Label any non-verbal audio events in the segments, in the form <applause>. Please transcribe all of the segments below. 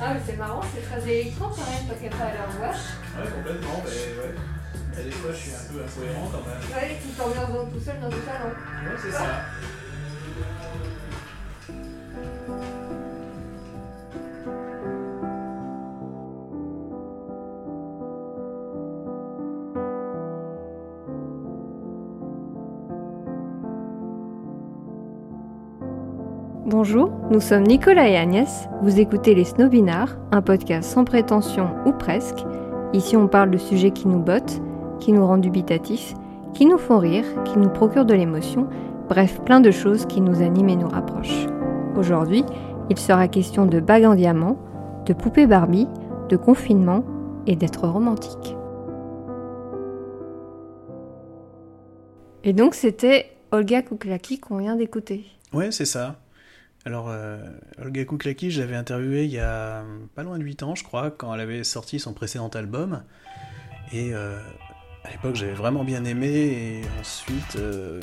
Ah, mais c'est marrant, c'est très électron quand même, tant qu'elle pas à leur gouache. Ouais, complètement, mais ouais. Mais des fois, je suis un peu incohérent quand même. Ouais, tu donc tout seul dans le salon. Ouais, c'est ça. Bonjour, nous sommes Nicolas et Agnès. Vous écoutez Les Snobinards, un podcast sans prétention ou presque. Ici, on parle de sujets qui nous bottent, qui nous rendent dubitatifs, qui nous font rire, qui nous procurent de l'émotion, bref, plein de choses qui nous animent et nous rapprochent. Aujourd'hui, il sera question de bagues en diamant, de poupées Barbie, de confinement et d'être romantique. Et donc, c'était Olga Kouklaki qu'on vient d'écouter. Ouais, c'est ça. Alors, euh, Olga Kouklaki, je l'avais interviewée il y a pas loin de 8 ans, je crois, quand elle avait sorti son précédent album. Et euh, à l'époque, j'avais vraiment bien aimé. Et ensuite, euh,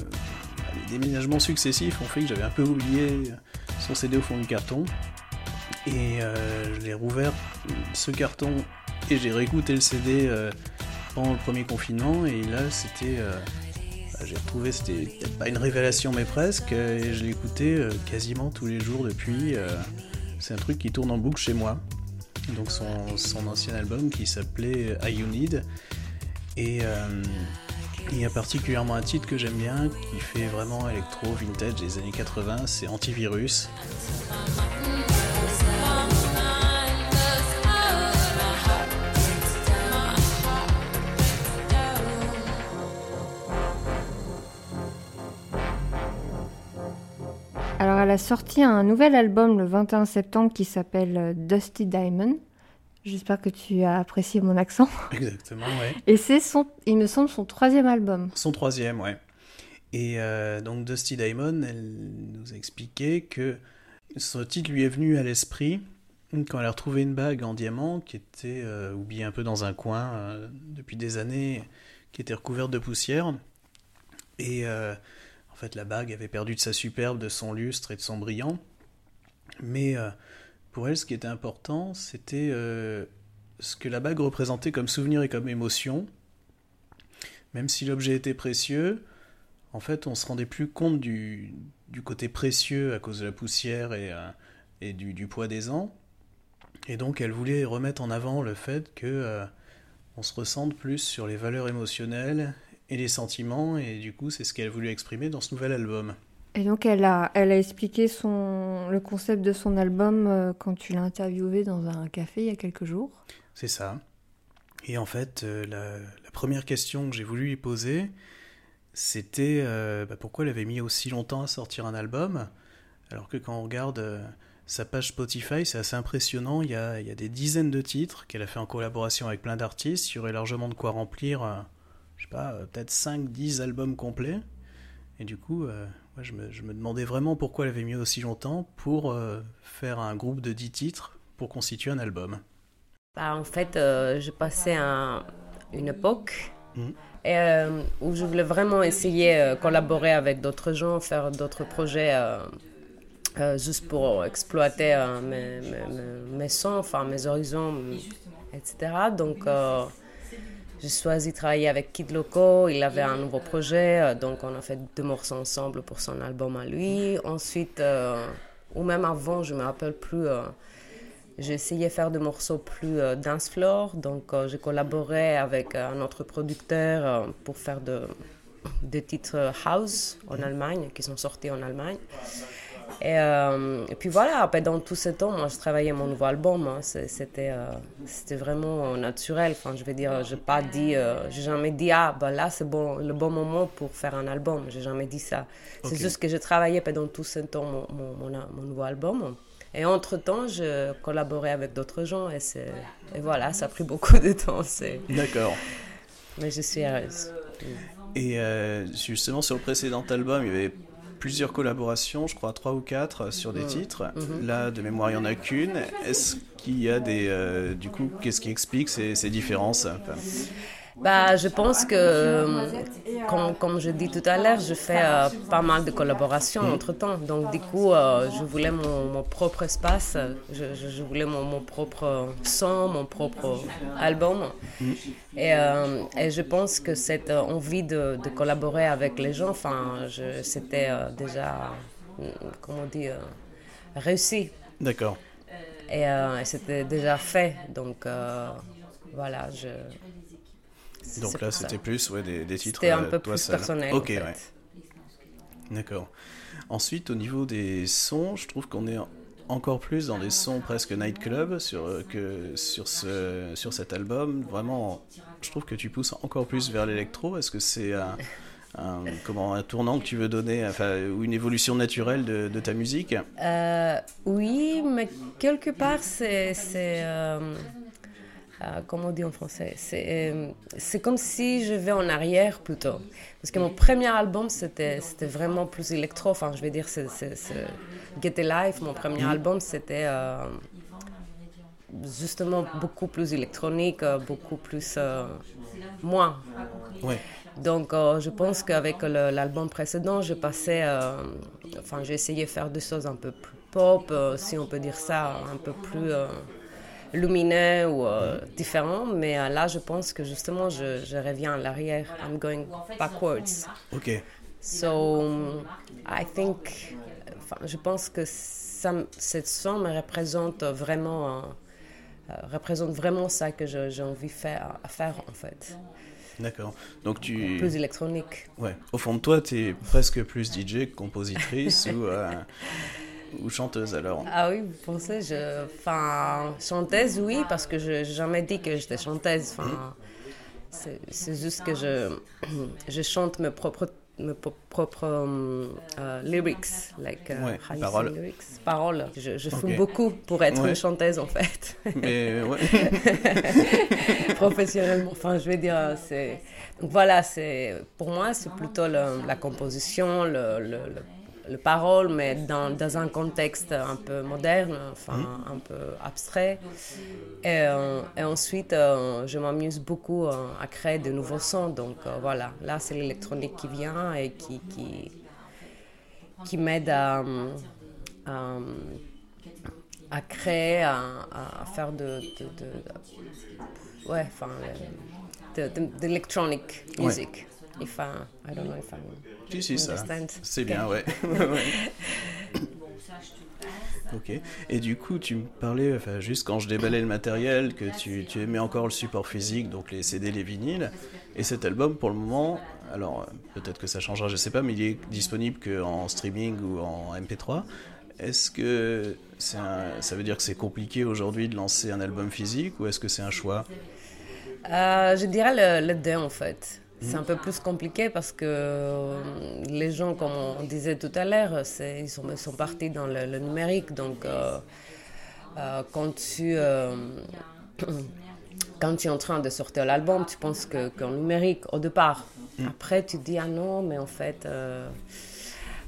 les déménagements successifs ont fait que j'avais un peu oublié son CD au fond du carton. Et euh, je l'ai rouvert ce carton et j'ai réécouté le CD euh, pendant le premier confinement. Et là, c'était. Euh, bah, j'ai retrouvé, c'était peut-être pas une révélation, mais presque. euh, Et je écouté euh, quasiment tous les jours depuis. euh, c'est un truc qui tourne en boucle chez moi. Donc son, son ancien album qui s'appelait I You Need. Et euh, il y a particulièrement un titre que j'aime bien qui fait vraiment électro vintage des années 80, c'est Antivirus. Alors, elle a sorti un nouvel album le 21 septembre qui s'appelle euh, Dusty Diamond. J'espère que tu as apprécié mon accent. <laughs> Exactement, ouais. Et c'est son, il me semble, son troisième album. Son troisième, ouais. Et euh, donc Dusty Diamond, elle nous a expliqué que ce titre lui est venu à l'esprit quand elle a retrouvé une bague en diamant qui était euh, oubliée un peu dans un coin euh, depuis des années, qui était recouverte de poussière. Et en fait, la bague avait perdu de sa superbe, de son lustre et de son brillant. Mais euh, pour elle, ce qui était important, c'était euh, ce que la bague représentait comme souvenir et comme émotion. Même si l'objet était précieux, en fait, on se rendait plus compte du, côté précieux à cause de la poussière et, euh, du, poids des ans. Et donc, elle voulait remettre en avant le fait que on se ressente plus sur les valeurs émotionnelles et les sentiments, et du coup, c'est ce qu'elle voulait exprimer dans ce nouvel album. Et donc, elle a, elle a expliqué son, le concept de son album euh, quand tu l'as interviewé dans un café il y a quelques jours. C'est ça. Et en fait, euh, la, la première question que j'ai voulu lui poser, c'était euh, bah, pourquoi elle avait mis aussi longtemps à sortir un album, alors que quand on regarde sa page Spotify, c'est assez impressionnant. Il y, a, il y a des dizaines de titres qu'elle a fait en collaboration avec plein d'artistes. Il y aurait largement de quoi remplir, pas, euh, peut-être 5-10 albums complets. Et du coup, euh, moi, je, me, je me demandais vraiment pourquoi elle avait mis aussi longtemps pour euh, faire un groupe de 10 titres pour constituer un album. Bah, en fait, euh, j'ai passé un- une époque et, euh, où je voulais vraiment essayer de collaborer avec d'autres gens, faire d'autres projets euh, euh, juste pour exploiter euh, mes, mes, mes- sons, enfin mes horizons, etc. Donc, euh, j'ai choisi de travailler avec Kid Loco. Il avait un nouveau projet, euh, donc on a fait deux morceaux ensemble pour son album à lui. Ensuite, euh, ou même avant, je me rappelle plus. euh, j'ai essayé de faire des morceaux plus euh, dance floor, donc j'ai collaboré avec un autre producteur pour faire de, des titres house en Allemagne, qui sont sortis en Allemagne. Et, euh, et puis voilà, dans tout ce temps, moi je travaillais mon nouveau album, hein. C'était euh, c'était vraiment naturel. Enfin, je veux dire, j'ai pas dit, euh, j'ai jamais dit ah bah là c'est bon, le bon moment pour faire un album. J'ai jamais dit ça. C'est juste que j'ai travaillé pendant tout ce temps mon, mon, mon, mon nouveau album. Et entre-temps, je collaborais avec d'autres gens et, et voilà, ça a pris beaucoup de temps. <laughs> D'accord. Mais je suis heureuse. Et euh, justement, sur le précédent album, il y avait plusieurs collaborations, je crois trois ou quatre, sur des titres. Là, de mémoire, il n'y en a qu'une. Est-ce qu'il y a des... euh, du coup, qu'est-ce qui explique ces, ces différences Enfin, Bah, je pense que, euh, comme, comme je dis tout à l'heure, je fais euh, pas mal de collaborations entre temps. Donc, du coup, euh, je voulais mon, mon propre espace, je, je- voulais mon, mon propre son, mon propre album. Et, euh, et je pense que cette envie de, de collaborer avec les gens, enfin, c'était déjà, euh, comment dire, réussi. D'accord. Et, et c'était déjà fait. Donc, voilà, je. Donc là, c'était plus ouais, des, des titres C'était un euh, peu plus seul. personnel. Ok, en fait. ouais. D'accord. Ensuite, au niveau des sons, je trouve qu'on est encore plus dans des sons presque nightclub sur, euh, que sur, ce, sur cet album. Vraiment, je trouve que tu pousses encore plus vers l'électro. Est-ce que c'est un, un- comment, un tournant que tu veux donner, enfin, ou une évolution naturelle de, de ta musique? Euh, oui, mais quelque part, c'est. c'est, euh, euh, comment on dit en français C'est euh, c'est comme si je vais en arrière plutôt. Parce que mon premier album, c'était vraiment plus électro. Enfin, je vais dire, c'est Get Alive, mon premier album, c'était. euh, justement beaucoup plus électronique, euh, beaucoup plus moins Ouais. Donc, euh, je pense qu'avec l'album précédent, je passais, euh, enfin, j'ai essayé de faire des choses un peu plus pop, euh, si on peut dire ça, un peu plus lumineux ou euh, différent. Mais euh, là, je pense que justement, je, je reviens à l'arrière. I'm going backwards. Ok. So, um, I think, enfin, je pense que ça, cette son me représente vraiment, euh, euh, représente vraiment ça que j'ai envie de faire, à faire en fait. D'accord. Donc tu. Plus électronique. Ouais. Au fond de toi, tu es presque plus DJ que compositrice <laughs> ou, euh, ou chanteuse alors. Ah oui, vous pensez, je... Enfin, chanteuse, oui, parce que je n'ai jamais dit que j'étais chanteuse. Enfin, c'est c'est juste que je, je chante mes propres, mes propres um, euh, lyrics, like, uh, Ouais, say paroles. lyrics, paroles. Je, je fume beaucoup pour être Ouais. une chanteuse, en fait, Mais <laughs> ouais. professionnellement. Enfin, je veux dire, c'est... Donc voilà, c'est... Pour moi, c'est plutôt le- la composition, le... le, le le parole, mais dans, dans un contexte un peu moderne, enfin un peu abstrait. Et, euh, et ensuite, euh, je m'amuse beaucoup euh, à créer de nouveaux sons. Donc voilà, là c'est l'électronique qui vient et qui, qui, qui m'aide à, à, à créer, à, à faire de, de, de- ouais, enfin, de, de, Ouais. If I, I don't know if Si, si, ça. C'est bien, ouais. <laughs> Ok. Et du coup, tu me parlais, enfin, juste quand je déballais le matériel, que tu, tu aimais encore le support physique, donc les CD, les vinyles. Et cet album, pour le moment, alors peut-être que ça changera, je sais pas, mais il est disponible qu'en streaming ou en MP3. Est-ce que un- ça veut dire que c'est compliqué aujourd'hui de lancer un album physique ou est-ce que c'est un choix? Euh, je dirais le, le deux en fait. C'est un peu plus compliqué parce que euh, les gens, comme on disait tout à l'heure, ils sont, ils sont partis dans le, le numérique. Donc, euh, euh, quand tu euh, <clears throat> quand tu es en train de sortir l'album, tu penses que qu'en numérique au départ. Après, tu te dis ah non, mais en fait.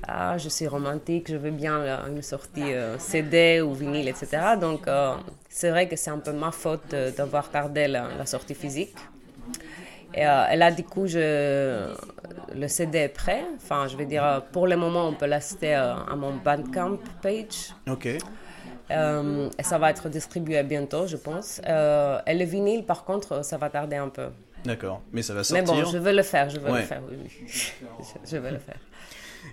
ah, je suis romantique, je veux bien une sortie euh, CD ou vinyle, etc. Donc, euh, c'est vrai que c'est un peu ma faute d'avoir tardé la, la sortie physique. Et, euh, et là, du coup, je, le CD est prêt. Enfin, je veux dire, euh, pour le moment, on peut l'acheter euh, à mon Bandcamp page. Ok. Euh, et ça va être distribué bientôt, je pense. Et le vinyle, par contre, ça va tarder un peu. D'accord. Mais ça va Mais sortir. bon, je veux le faire, je veux Ouais. le faire, oui, oui. je, <laughs> je veux le faire.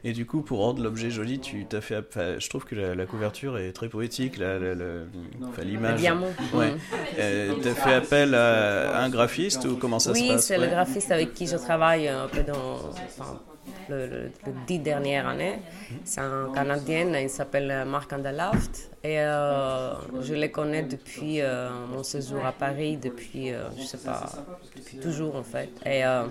Et du coup, pour rendre l'objet joli, tu t'as fait. enfin, je trouve que la, la couverture est très poétique, la- la- l'image. Ouais. Mm. Euh, t'as fait appel à un graphiste ou comment ça se Oui, passe? c'est le graphiste avec qui je travaille un peu dans enfin, le, le- le dix dernières années. C'est un Canadien, il s'appelle Marc Andalaft. Et euh, je le connais depuis euh, mon séjour à Paris, depuis, euh, je sais pas, depuis toujours en fait. Et, euh,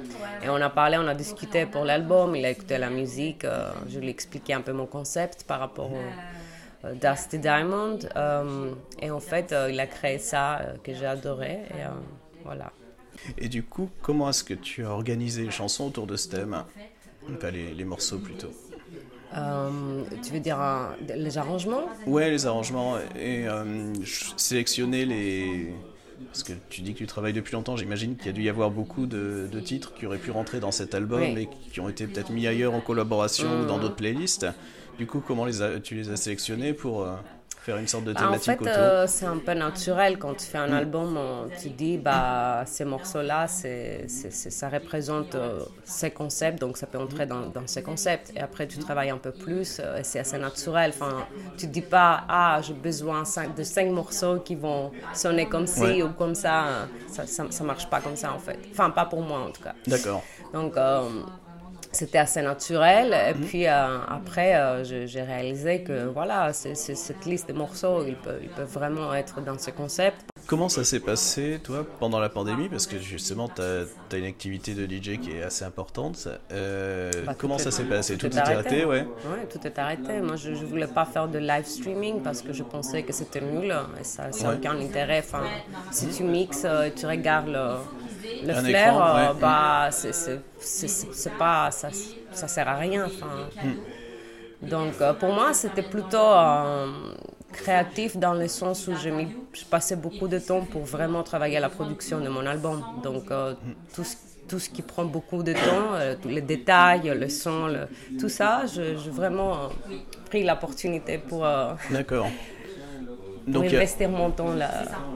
on a parlé, on a discuté pour l'album, il a écouté la musique, je lui ai expliqué un peu mon concept par rapport au Dusty Diamond. et en fait, il a créé ça que j'ai adoré. Et voilà. Et du coup, comment est-ce que tu as organisé les chansons autour de ce thème? Enfin, les, les morceaux plutôt. Euh, tu veux dire euh, les arrangements? Ouais, les arrangements et euh, sélectionner les, parce que tu dis que tu travailles depuis longtemps, j'imagine qu'il y a dû y avoir beaucoup de, de, titres qui auraient pu rentrer dans cet album Oui. et qui ont été peut-être mis ailleurs en collaboration ou dans d'autres playlists. Du coup, comment les as- tu les as sélectionnés pour euh, faire une sorte de Bah, en thématique fait, autour euh, c'est un peu naturel quand tu fais un album. on- tu dis, bah, ces morceaux-là, c'est, ça représente euh, ces concepts, donc ça peut entrer dans, dans ces concepts. Et après, tu travailles un peu plus euh, et c'est assez naturel. Enfin, tu dis pas, ah, j'ai besoin de cinq morceaux qui vont sonner comme ci Ouais. ou comme ça. Ça, ça. ça marche pas comme ça, en fait. Enfin, pas pour moi, en tout cas. D'accord. Donc, c'était assez naturel. Et Mhm. puis euh, après, euh, j'ai réalisé que voilà, cette liste de morceaux, ils peuvent, ils peuvent vraiment être dans ce concept. Comment ça s'est passé, toi, pendant la pandémie? Parce que justement, tu as, une activité de DJ qui est assez importante. Euh, Bah, comment ça s'est passé? Tout, est est arrêté, ouais. Ouais, tout est arrêté. Moi, je ne voulais pas faire de live streaming parce que je pensais que c'était nul et ça n'a Ouais. aucun intérêt. Enfin, si tu mixes tu regardes le, le Un flair, écran, euh, ouais. bah, c'est- c'est c'est- c'est pas, ça, ça sert à rien. Donc, euh, pour moi, c'était plutôt euh, créatif dans le sens où je, m'y- je passais beaucoup de temps pour vraiment travailler à la production de mon album. Donc, euh, tout, ce, tout ce qui prend beaucoup de temps, euh, tous les détails, le son, le- tout ça, j'ai vraiment euh, pris l'opportunité pour, euh, <laughs> Donc, il investir mon temps là.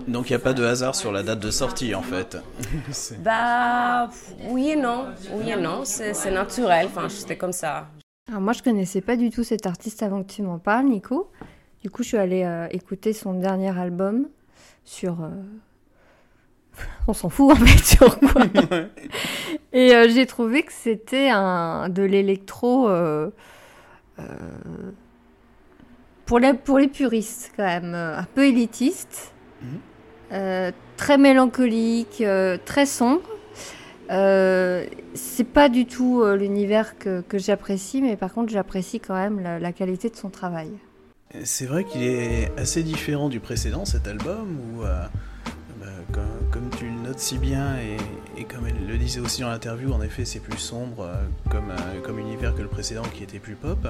n'y a pas de hasard sur la date de sortie, en fait. <laughs> Bah, oui et non, oui et non, c'est naturel, enfin, c'était comme ça. Alors moi, je connaissais pas du tout cet artiste avant que tu m'en parles, Nico. Du coup, je suis allée euh, écouter son dernier album sur... euh, <laughs> On s'en fout en fait sur quoi. <laughs> Et euh, j'ai trouvé que c'était un de l'électro euh, euh, pour les pour les puristes quand même, euh, un peu élitiste, Mhm. euh, très mélancolique, euh, très sombre. Euh, c'est pas du tout l'univers que, que j'apprécie, mais par contre j'apprécie quand même la, la qualité de son travail. C'est vrai qu'il est assez différent du précédent, cet album, où, bah, comme, comme tu le notes si bien, et, et comme elle le disait aussi dans l'interview, en effet, c'est plus sombre comme, comme univers que le précédent qui était plus pop.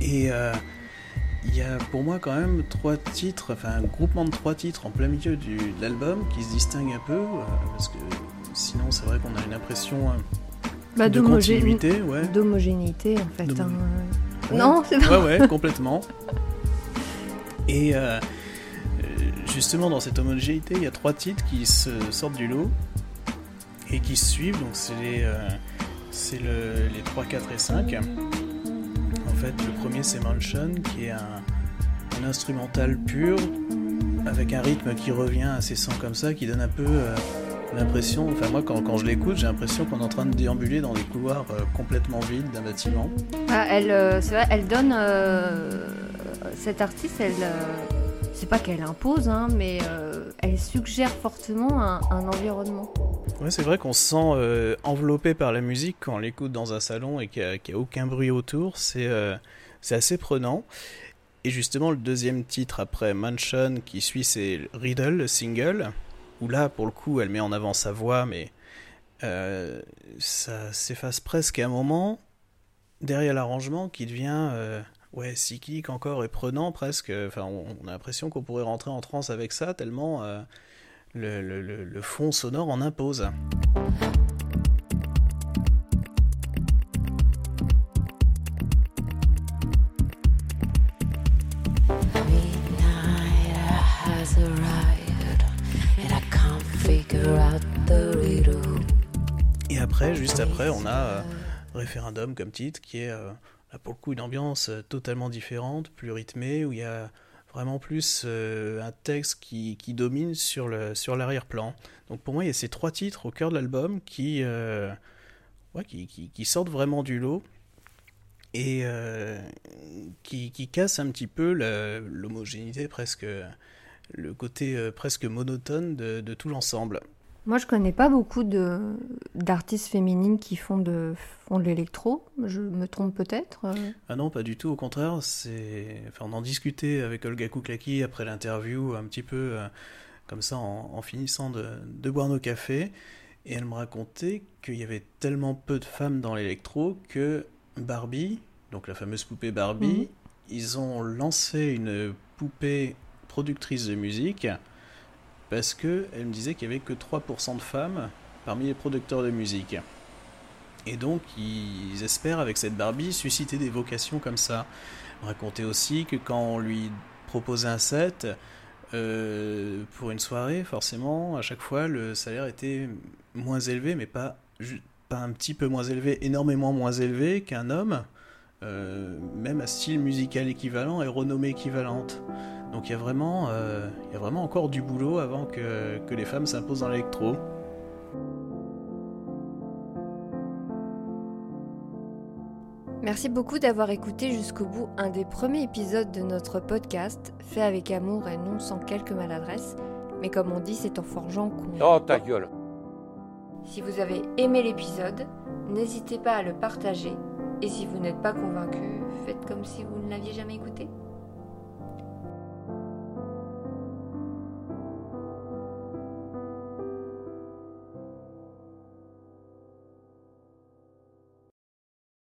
Et il y a pour moi quand même trois titres, enfin un groupement de trois titres en plein milieu du, de l'album qui se distinguent un peu, euh, parce que sinon c'est vrai qu'on a une impression euh, Bah, de continuité, ouais. D'homogénéité en fait. Hein. Ouais. Non, c'est pas. Ouais, ouais, complètement. <laughs> Et euh, euh, justement, dans cette homogénéité, il y a trois titres qui se sortent du lot et qui se suivent. Donc, c'est les, euh, c'est le- les 3, 4 et 5. En le premier, c'est Mansion, qui est un, instrumental pur avec un rythme qui revient assez sans comme ça, qui donne un peu. euh, L'impression, enfin moi quand, je l'écoute, j'ai l'impression qu'on est en train de déambuler dans des couloirs euh, complètement vides d'un bâtiment. Ah, elle, euh, c'est vrai, elle donne. cette artiste, elle. c'est pas qu'elle impose, hein, mais elle suggère fortement un environnement. Ouais, c'est vrai qu'on se sent euh, enveloppé par la musique quand on l'écoute dans un salon et qu'il n'y a, aucun bruit autour. C'est euh, c'est assez prenant. Et justement, le deuxième titre après Mansion qui suit, c'est Riddle, le single, où là, pour le coup, elle met en avant sa voix, mais euh, ça s'efface presque à un moment derrière l'arrangement qui devient ouais, cyclique encore et prenant presque. Enfin, on, a l'impression qu'on pourrait rentrer en transe avec ça, tellement le, le- le- fond sonore en impose. Et après, juste après, on a euh, Référendum comme titre, qui est euh, pour le coup une ambiance euh, totalement différente, plus rythmée, où il y a vraiment plus euh, un texte qui, qui domine sur le sur l'arrière-plan. Donc pour moi, il y a ces trois titres au cœur de l'album qui, euh, qui, qui, sortent vraiment du lot et euh, qui, qui cassent un petit peu l'homogénéité presque, le côté presque monotone de tout l'ensemble. Moi, je connais pas beaucoup de d'artistes féminines qui font de font de l'électro. Je me trompe peut-être. euh. Ah non, pas du tout. Au contraire, c'est. Enfin, on en discutait avec Olga Kouklaki après l'interview, un petit peu euh, comme ça, en, en finissant de, de boire nos cafés. Et elle me racontait qu'il y avait tellement peu de femmes dans l'électro que Barbie, donc la fameuse poupée Barbie, Mhm. ils ont lancé une poupée productrice de musique parce que elle me disait qu'il n'y avait que 3% de femmes parmi les producteurs de musique. Et donc, ils espèrent, avec cette Barbie, susciter des vocations comme ça. Raconter aussi que quand on lui proposait un set, euh, pour une soirée, forcément, à chaque fois, le salaire était moins élevé, mais pas un petit peu moins élevé, énormément moins élevé qu'un homme, euh, même à style musical équivalent et renommée équivalente. Donc il y, a vraiment, euh, il y a vraiment encore du boulot avant que, que les femmes s'imposent dans l'électro. Merci beaucoup d'avoir écouté jusqu'au bout un des premiers épisodes de notre podcast, fait avec amour et non sans quelques maladresses, mais comme on dit, c'est en forgeant qu'on... Oh ta gueule Si vous avez aimé l'épisode, n'hésitez pas à le partager, et si vous n'êtes pas convaincu, faites comme si vous ne l'aviez jamais écouté.